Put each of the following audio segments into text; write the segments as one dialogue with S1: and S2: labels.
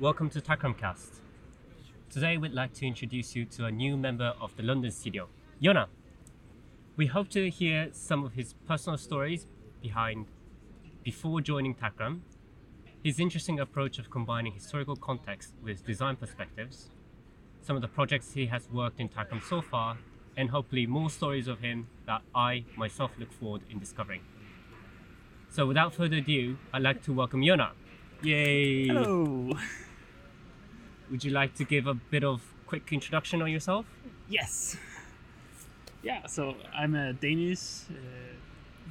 S1: welcome to Takramcast. Today we'd like to introduce you to a new member of the London studio, Yona. We hope to hear some of his personal stories behind before joining Takram, his interesting approach of combining historical context with design perspectives, some of the projects he has worked in Takram so far, and hopefully more stories of him that I myself look forward in discovering. So without further ado, I'd like to welcome Yona. Yay!
S2: Hello.
S1: Would you like to give a bit of quick introduction on yourself?
S2: Yes. Yeah, so I'm a Danish uh,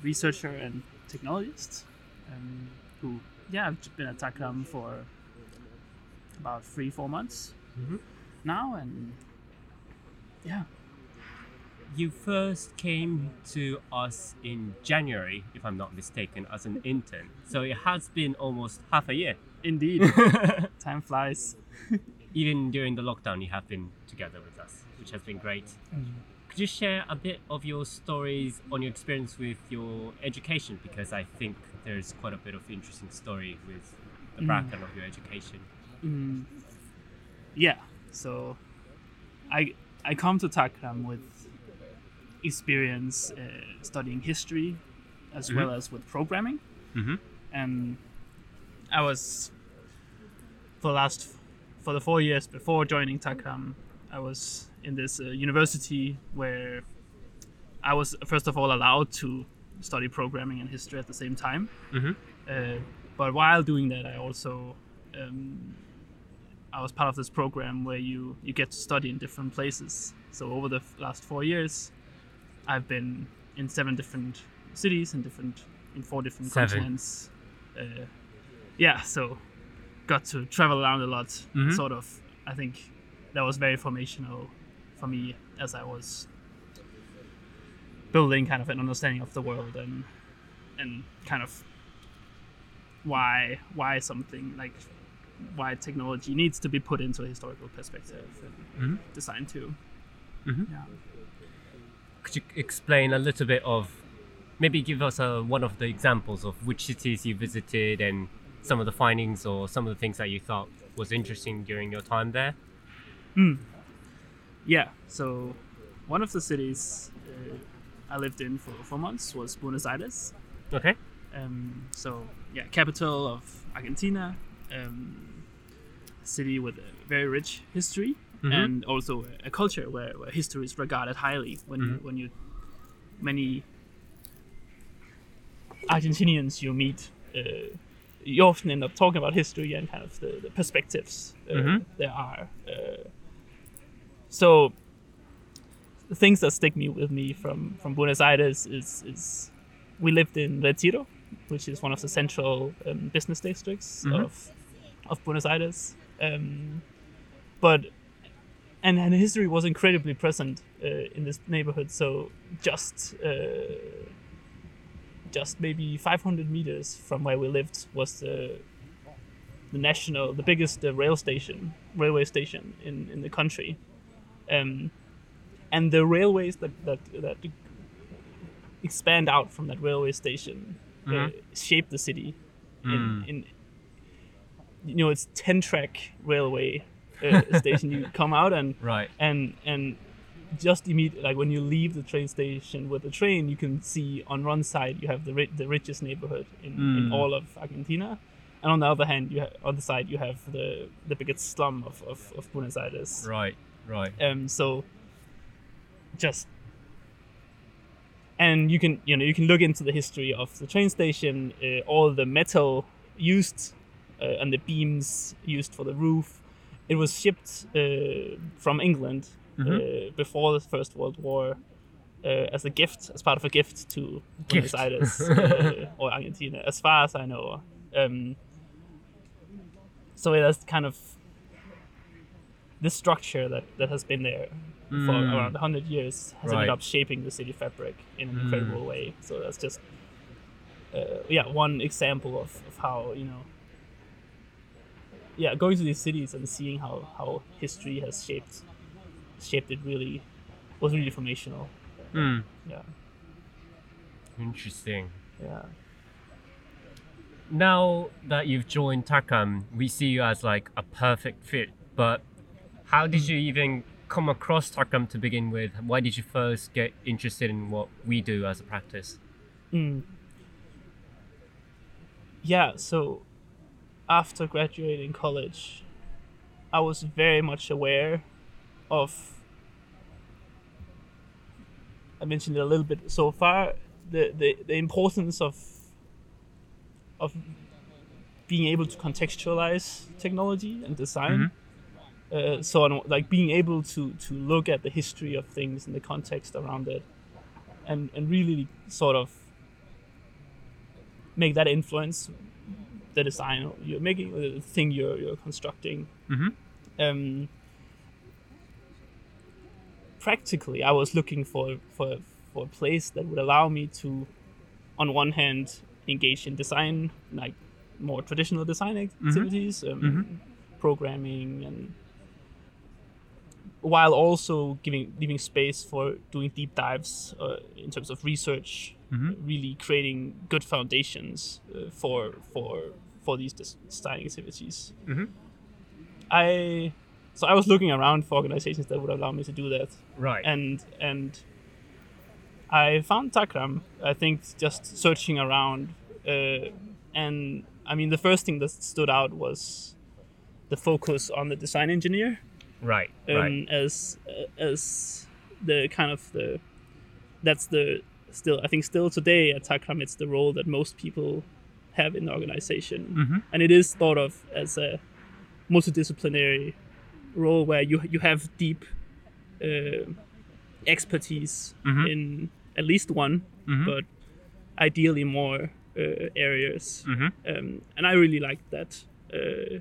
S2: researcher and technologist um, who, yeah, I've been at Takram for about three, four months
S1: Mhm.
S2: now, and yeah,
S1: You first came to us in January, if I'm not mistaken, as an intern. So it has been almost half a year.
S2: Indeed, time flies.
S1: Even during the lockdown, you have been together with us, which has been great. Could you share a bit of your stories on your experience with your education? Because I think there's quite a bit of interesting story with the
S2: Mm.
S1: background of your education.
S2: Mm, yeah, so I I come to Takram with experience uh, studying history as
S1: Mhm.
S2: well as with programming.
S1: Mm-hmm.
S2: and I was for the last for the four years before joining Takram, I was in this uh, university where I was first of all allowed to study programming and history at the same time.
S1: Mm-hmm.
S2: Uh, but while doing that, I also um, I was part of this program where you you get to study in different places. So over the last four years, I've been in seven different cities in different in four different
S1: Seven.
S2: continents. Uh, yeah, so got to travel around a lot.
S1: Mhm.
S2: Sort of, I think that was very formational for me as I was building kind of an understanding of the world and and kind of why why something like why technology needs to be put into a historical perspective and
S1: Mhm.
S2: design too.
S1: Mhm.
S2: Yeah.
S1: Could you explain a little bit of, maybe give us a, one of the examples of which cities you visited and some of the findings or some of the things that you thought was interesting during your time there?
S2: Yeah. So one of the cities uh, I lived in for four months was Buenos Aires.
S1: Okay.
S2: Um, so yeah, capital of Argentina, um, city with a very rich history
S1: Mhm.
S2: and also a culture where, where history is regarded highly. When you,
S1: Mhm.
S2: when you many Argentinians you meet, uh, you often end up talking about history and kind of the, the perspectives uh,
S1: Mhm.
S2: there are. Uh, so the things that stick me with me from from Buenos Aires is is we lived in Retiro, which is one of the central um, business districts
S1: Mhm.
S2: of of Buenos Aires. Um, but and, and history was incredibly present uh, in this neighborhood. So just uh, just maybe 500 meters from where we lived was the the national, the biggest uh, rail station, railway station in, in the country. Um, and the railways that, that, that expand out from that railway station uh,
S1: Mhm.
S2: shape the city.
S1: Mm.
S2: In, in you know, it's ten track railway uh, station. You come out and
S1: Right.
S2: and and just immediately like when you leave the train station with the train you can see on one side you have the ri- the richest neighborhood in, in
S1: Mm.
S2: all of Argentina and on the other hand you ha- on the side you have the the biggest slum of, of, of Buenos Aires
S1: Right. Right.
S2: um so just and you can you know you can look into the history of the train station uh, all the metal used uh, and the beams used for the roof it was shipped uh, from england uh, before the first world war uh, as a gift as part of a gift to buenos aires uh, or argentina as far as i know um, so it has kind of this structure that, that has been there for
S1: Mm.
S2: around 100 years has
S1: Right.
S2: ended up shaping the city fabric in an
S1: Mm.
S2: incredible way. So that's just, uh, yeah, one example of, of how, you know, yeah, going to these cities and seeing how, how history has shaped shaped it really was really formational.
S1: Mm.
S2: Yeah,
S1: Interesting.
S2: yeah.
S1: now that you've joined Takram, we see you as like a perfect fit. But how did you even come across Takram to begin with? Why did you first get interested in what we do as a practice?
S2: Mm. Yeah, so after graduating college, I was very much aware of. I mentioned it a little bit so far. The, the, the importance of of being able to contextualize technology and design. Uh, so on, like being able to to look at the history of things and the context around it, and and really sort of make that influence the design you're making, the thing you're you're constructing.
S1: Mm-hmm.
S2: Um, practically, I was looking for for for a place that would allow me to, on one hand, engage in design, like more traditional design activities, um, programming, and while also giving leaving space for doing deep dives uh, in terms of research, really creating good foundations uh, for for for these design activities.
S1: Mhm.
S2: I so I was looking around for organizations that would allow me to do that
S1: Right.
S2: and and I found Takram. I think just searching around, uh, and I mean the first thing that stood out was the focus on the design engineer
S1: right.
S2: um,
S1: right.
S2: as as the kind of the that's the still I think still today at Takram it's the role that most people have in the organization,
S1: Mhm.
S2: and it is thought of as a multidisciplinary role where you you have deep uh, expertise
S1: Mhm.
S2: in at least one,
S1: Mhm.
S2: but ideally more uh, areas
S1: Mhm.
S2: um, and I really liked that. Uh,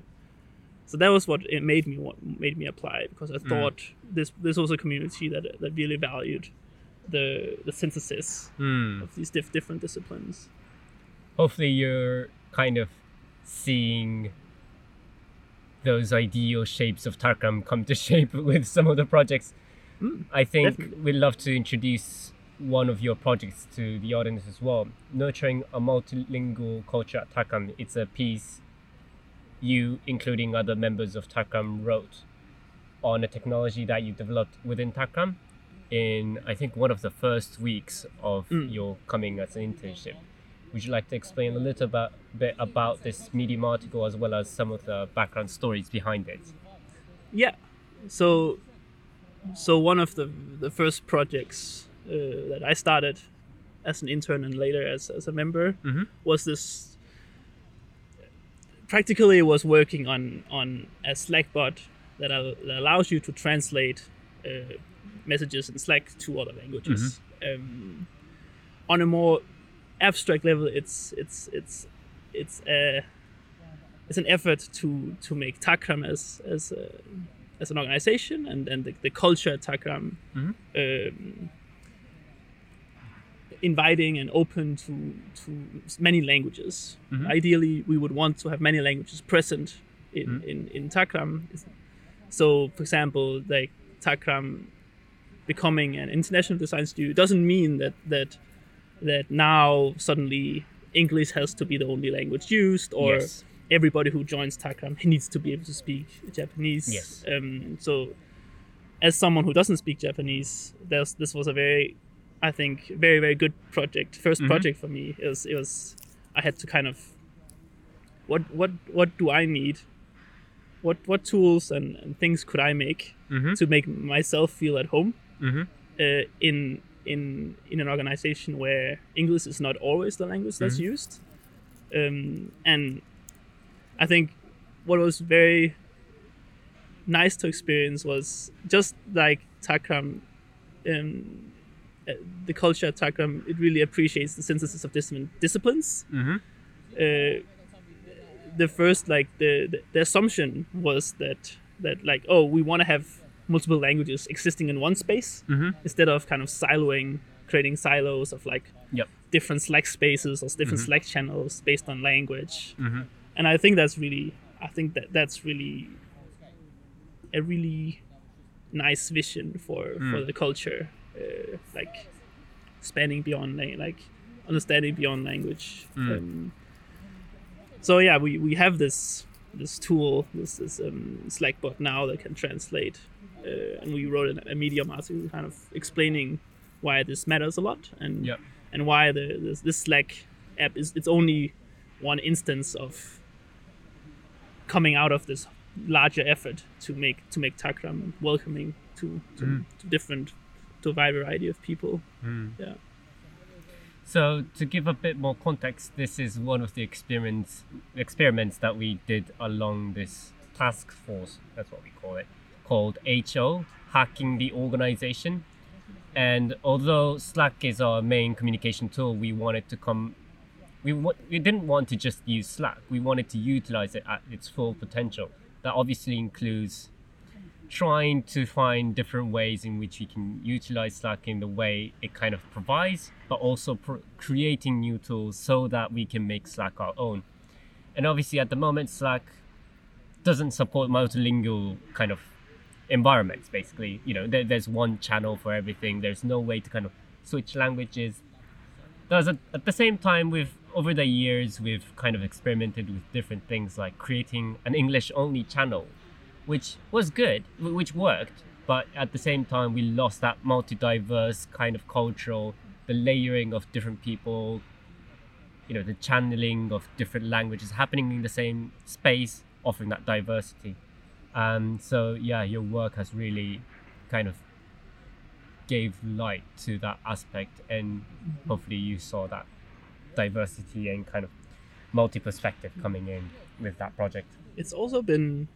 S2: so that was what it made me want, made me apply because I thought this this was a community that that really valued the the synthesis
S1: Hmm.
S2: of these diff- different disciplines.
S1: hopefully you're kind of seeing those ideal shapes of Takram come to shape with some of the projects.
S2: Mm,
S1: I think
S2: definitely.
S1: we'd love to introduce one of your projects to the audience as well. Nurturing a multilingual culture at Takram. It's a piece you, including other members of Takram, wrote on a technology that you developed within Takram in, I think, one of the first weeks of
S2: Mm.
S1: your coming as an internship. Would you like to explain a little bit, bit about this Medium article as well as some of the background stories behind it?
S2: Yeah, so so one of the the first projects uh, that I started as an intern and later as as a member
S1: Mhm.
S2: was this. Practically, it was working on on a Slack bot that, al- that allows you to translate uh, messages in Slack to other languages. Um, on a more abstract level, it's it's it's it's a it's an effort to to make Takram as as a, as an organization and and the, the culture at Takram
S1: Mhm.
S2: um, inviting and open to to many languages.
S1: Mhm.
S2: Ideally, we would want to have many languages present in
S1: Mhm.
S2: in in Takram. So, for example, like Takram becoming an international design studio doesn't mean that that that now suddenly English has to be the only language used or
S1: Yes.
S2: everybody who joins Takram needs to be able to speak Japanese.
S1: Yes.
S2: Um, so, as someone who doesn't speak Japanese, this was a very, I think, very very good project. 1st
S1: Mhm.
S2: project for me. It was it was I had to kind of what what what do I need? What what tools and, and things could I make
S1: Mhm.
S2: to make myself feel at home
S1: Mhm.
S2: uh, in in in an organization where English is not always the language that's used. Um, and I think what was very nice to experience was just like Takram, um, uh, the culture at Takram, it really appreciates the synthesis of different disciplines.
S1: Mhm.
S2: Uh, the first like the, the the assumption was that that like oh we want to have multiple languages existing in one space
S1: Mhm.
S2: instead of kind of siloing creating silos of like
S1: Yep.
S2: different slack spaces or different
S1: Mhm.
S2: slack channels based on language
S1: Mhm.
S2: and i think that's really i think that that's really a really nice vision for for
S1: Mm.
S2: the culture uh, like spanning beyond like understanding beyond language
S1: Mm.
S2: um, so yeah, we, we have this this tool, this this um, Slack bot now that can translate, uh, and we wrote a, a Medium article kind of explaining why this matters a lot and
S1: Yep.
S2: and why the this, this Slack app is it's only one instance of coming out of this larger effort to make to make Takram welcoming to to, to different to a wide variety of people. Yeah.
S1: So to give a bit more context, this is one of the experiments experiments that we did along this task force. That's what we call it, called HO, hacking the organization. And although Slack is our main communication tool, we wanted to come. We, we didn't want to just use Slack. We wanted to utilize it at its full potential. That obviously includes trying to find different ways in which we can utilize Slack in the way it kind of provides, but also pr- creating new tools so that we can make Slack our own. And obviously, at the moment, Slack doesn't support multilingual kind of environments. Basically, you know, there, there's one channel for everything. There's no way to kind of switch languages. does a, at the same time, we've over the years we've kind of experimented with different things like creating an English-only channel which was good, which worked. But at the same time, we lost that multi-diverse kind of cultural, the layering of different people, you know, the channeling of different languages happening in the same space, offering that diversity. Um, so yeah, your work has really kind of gave light to that aspect, and hopefully you saw that diversity and kind of multi-perspective coming in with that project.
S2: It's also been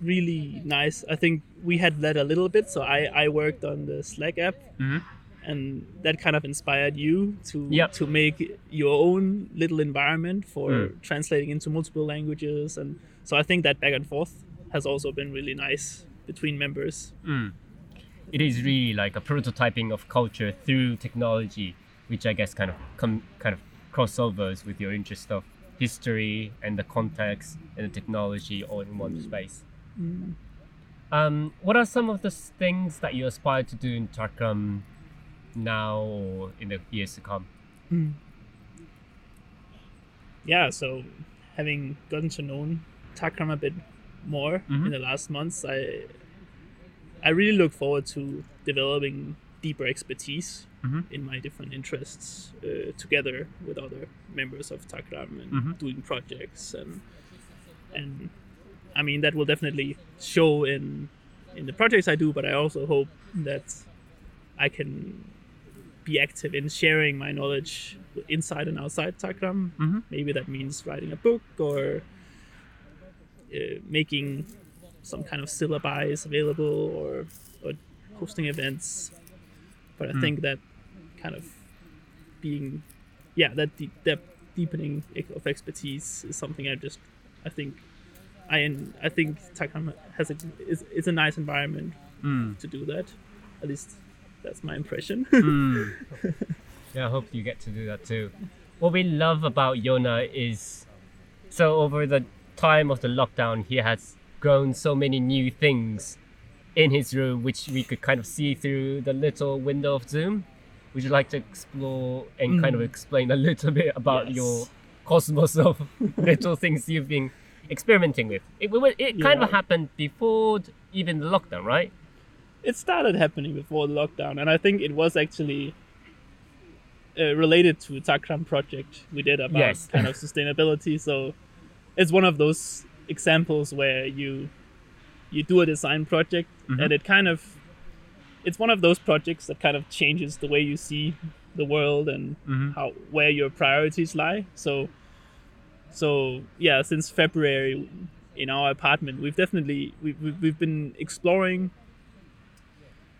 S2: really nice. I think we had that a little bit. So I, I worked on the Slack app,
S1: Mhm.
S2: and that kind of inspired you to
S1: Yep.
S2: to make your own little environment for
S1: Mm.
S2: translating into multiple languages. And so I think that back and forth has also been really nice between members. Hmm.
S1: it is really like a prototyping of culture through technology, which I guess kind of come kind of crossovers with your interest of history and the context and the technology all in one space. Hmm. Um, what are some of the things that you aspire to do in Takram now or in the years to come? Hmm.
S2: yeah, so having gotten to know Takram a bit more
S1: Mhm.
S2: in the last months, I I really look forward to developing deeper expertise
S1: Mhm.
S2: in my different interests uh, together with other members of Takram and
S1: Mhm.
S2: doing projects and and I mean that will definitely show in in the projects I do, but I also hope that I can be active in sharing my knowledge inside and outside Takram.
S1: Mhm.
S2: Maybe that means writing a book or uh, making some kind of syllabi available or, or hosting events. But I think that kind of being, yeah, that deep, that deepening of expertise is something I just, I think, I I think Takram has a is, is a nice environment
S1: Mm.
S2: to do that. At least that's my impression.
S1: Mm. yeah, I hope you get to do that too. What we love about Yona is so over the time of the lockdown, he has grown so many new things in his room, which we could kind of see through the little window of Zoom. Would you like to explore and kind of explain a little bit about
S2: Yes.
S1: your cosmos of little things you've been experimenting with? It, it, it kind of happened before even the lockdown, right?
S2: it started happening before the lockdown, and I think it was actually uh, related to Takram project we did about
S1: Yes.
S2: kind of sustainability. So it's one of those examples where you you do a design project, mm-hmm. and it kind of it's one of those projects that kind of changes the way you see the world and mm-hmm. how where your priorities lie. So so yeah, since February in our apartment, we've definitely we've, we've, we've been exploring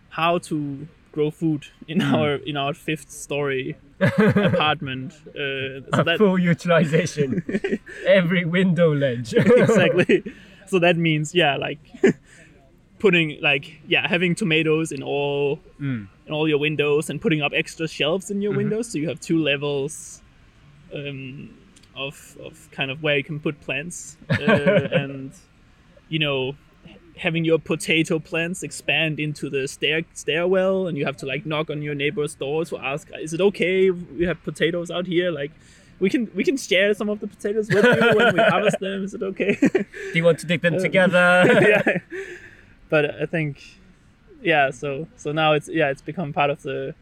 S2: how to grow food in our in our fifth story apartment. Uh, so that
S1: Full utilization. Every window ledge.
S2: exactly. So that means yeah, like putting like yeah, having tomatoes in all
S1: Mm.
S2: in all your windows and putting up extra shelves in your windows, so you have two levels um, of of kind of where you can put plants uh, and you know having your potato plants expand into the stair stairwell and you have to like knock on your neighbor's door to ask is it okay we have potatoes out here like we can we can share some of the potatoes with you when we harvest them. Is it okay?
S1: Do you want to dig them
S2: Um,
S1: together?
S2: yeah. But I think, yeah. So so now it's yeah it's become part of the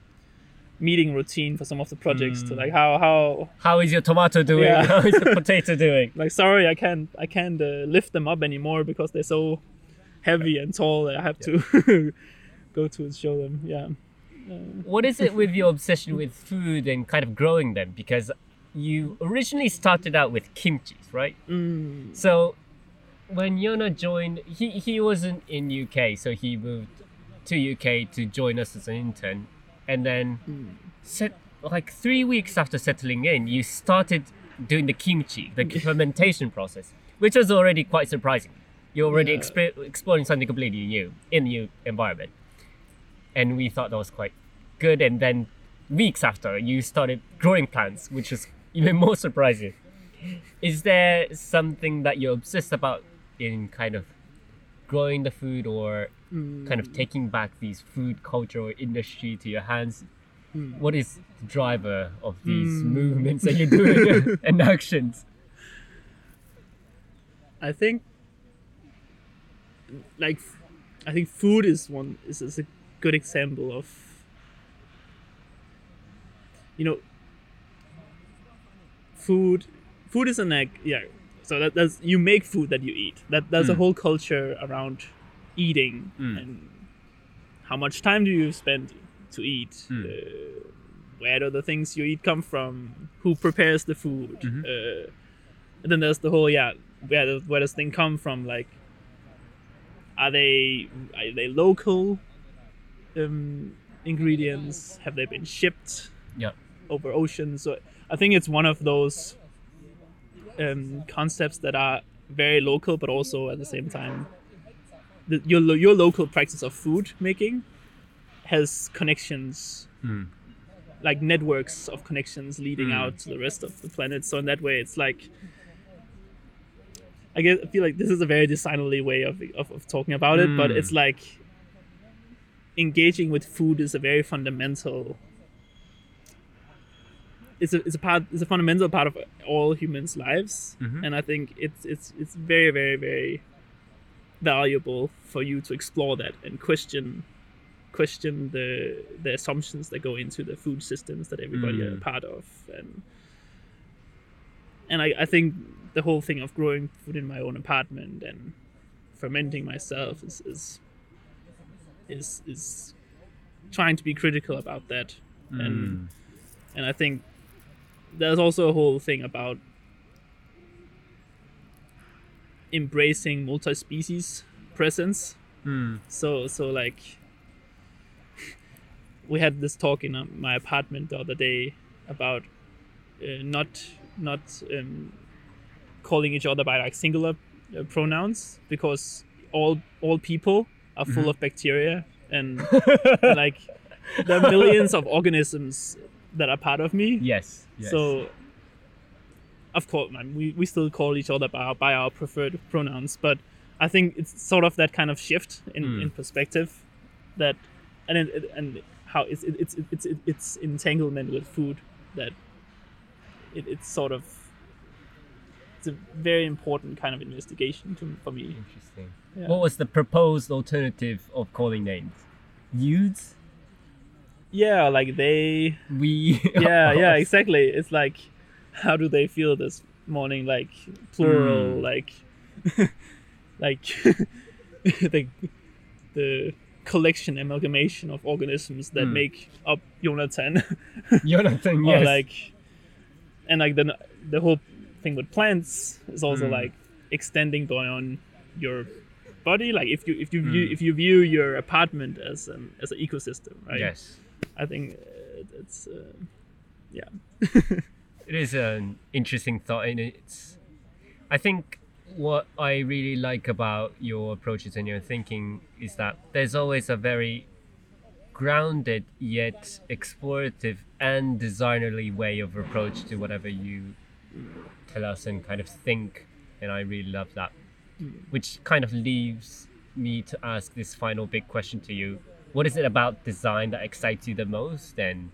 S2: meeting routine for some of the projects to
S1: Mm.
S2: like how how
S1: How is your tomato doing?
S2: Yeah.
S1: How is the potato doing?
S2: like sorry I can't I can't uh, lift them up anymore because they're so heavy and tall that I have to go to and show them. Yeah.
S1: What is it with your obsession with food and kind of growing them? Because you originally started out with kimchi, right?
S2: Mm.
S1: So when Yona joined, he, he wasn't in UK, so he moved to UK to join us as an intern, and then set like three weeks after settling in, you started doing the kimchi, the fermentation process, which was already quite surprising. You're already
S2: Yeah.
S1: expe- exploring something completely new in a new environment, and we thought that was quite good. And then weeks after, you started growing plants, which is even more surprising. Is there something that you're obsessed about in kind of growing the food or kind of hmm. taking back these food culture or industry to your hands? Hmm. What is the driver of these hmm. movements that you're doing and actions?
S2: I think like I think food is one is, is a good example of you know food food is an egg yeah so that, that's you make food that you eat that there's a
S1: Mm.
S2: whole culture around eating
S1: Mm.
S2: and how much time do you spend to eat
S1: Mm.
S2: uh, where do the things you eat come from who prepares the food
S1: Mhm.
S2: uh, and then there's the whole yeah where does, where does thing come from like are they are they local um, ingredients have they been shipped
S1: Yeah.
S2: over oceans so i think it's one of those um, concepts that are very local but also at the same time the, your, your local practice of food making has connections
S1: Hmm.
S2: like networks of connections leading
S1: Mm.
S2: out to the rest of the planet so in that way it's like I guess I feel like this is a very designerly way of, of, of talking about it, but
S1: Mm.
S2: it's like engaging with food is a very fundamental. It's a it's a part it's a fundamental part of all humans' lives,
S1: Mhm.
S2: and I think it's it's it's very very very valuable for you to explore that and question question the the assumptions that go into the food systems that everybody are
S1: Mm.
S2: part of and and I, I think the whole thing of growing food in my own apartment and fermenting myself is is is, is trying to be critical about that and
S1: Mm.
S2: and I think there's also a whole thing about embracing multi-species presence
S1: Mm.
S2: so so like we had this talk in uh, my apartment the other day about uh, not not um, calling each other by like singular uh, pronouns because all all people are full of bacteria and, and, like there are millions of organisms that are part of me
S1: Yes. yes.
S2: so, of course, man, we, we still call each other by our, by our preferred pronouns, but I think it's sort of that kind of shift in,
S1: Mm.
S2: in perspective that, and it, and how it's it, it's it's it's entanglement with food that it, it's sort of it's a very important kind of investigation to, for me.
S1: Interesting.
S2: Yeah.
S1: What was the proposed alternative of calling names? Youths?
S2: Yeah, like they
S1: We?
S2: yeah yeah exactly it's like how do they feel this morning like plural
S1: Mm.
S2: like like the the collection amalgamation of organisms that
S1: Mm.
S2: make up jonathan
S1: Jonathan,
S2: or
S1: yes.
S2: like and like the the whole thing with plants is also
S1: Mm.
S2: like extending beyond your body like if you if you view
S1: Mm.
S2: if you view your apartment as an as an ecosystem right
S1: Yes.
S2: i think uh, it's uh, yeah
S1: It is an interesting thought, and it's. I think what I really like about your approaches and your thinking is that there's always a very grounded yet explorative and designerly way of approach to whatever you tell us and kind of think, and I really love that. Which kind of leaves me to ask this final big question to you: What is it about design that excites you the most, and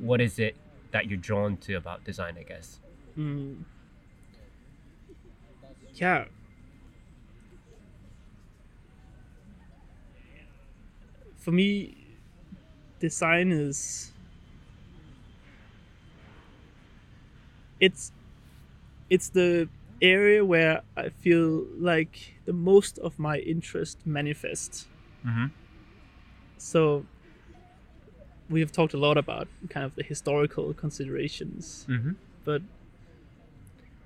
S1: what is it that you're drawn to about design, I guess.
S2: Mm. Yeah. For me, design is it's it's the area where I feel like the most of my interest manifests.
S1: Mm-hmm.
S2: So we have talked a lot about kind of the historical considerations,
S1: Mm-hmm.
S2: but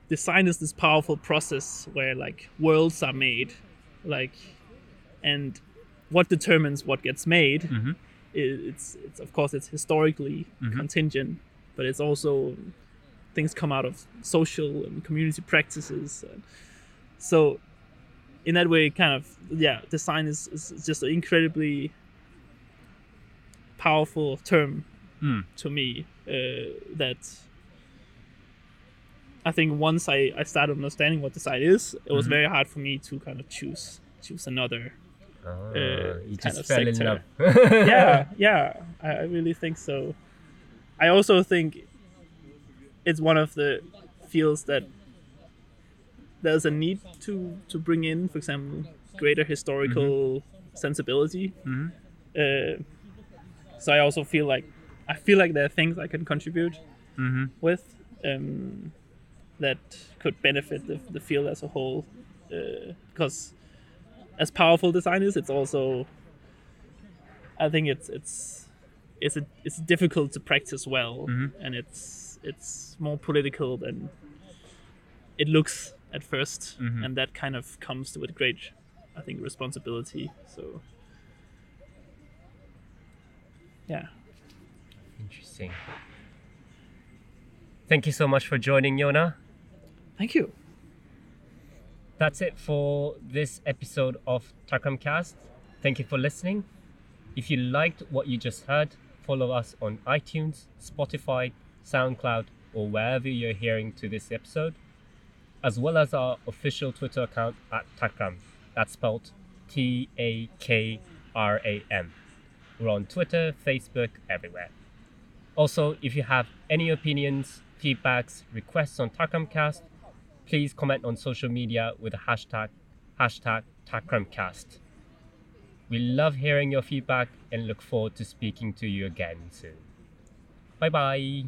S2: design is this powerful process where like worlds are made, like, and what determines what gets made.
S1: Mm-hmm.
S2: It's it's of course it's historically
S1: Mhm.
S2: contingent, but it's also things come out of social and community practices. And so in that way, kind of yeah, design is, is just an incredibly powerful term
S1: Mm.
S2: to me uh, that I think once I, I started understanding what design is, it was
S1: Mhm.
S2: very hard for me to kind of choose choose another.
S1: Ah, you
S2: kind
S1: just
S2: of
S1: fell in
S2: sector.
S1: love.
S2: yeah, yeah, I, I really think so. I also think it's one of the fields that there's a need to to bring in, for example, greater historical sensibility.
S1: Mhm.
S2: Uh, so I also feel like I feel like there are things I can contribute
S1: Mm-hmm.
S2: with um, that could benefit the, the field as a whole. Because as powerful design is, it's also I think it's it's it's a, it's difficult to practice well,
S1: Mhm.
S2: and it's it's more political than it looks at 1st
S1: Mhm.
S2: and that kind of comes with great, I think, responsibility. So yeah.
S1: Interesting. Thank you so much for joining, Yona.
S2: Thank you.
S1: That's it for this episode of Takramcast. Thank you for listening. If you liked what you just heard, follow us on iTunes, Spotify, SoundCloud, or wherever you're hearing to this episode, as well as our official Twitter account at Takram. That's spelled T A K R A M. We're on Twitter, Facebook, everywhere. Also, if you have any opinions, feedbacks, requests on Takramcast, please comment on social media with the hashtag hashtag Takramcast. We love hearing your feedback and look forward to speaking to you again soon. Bye bye.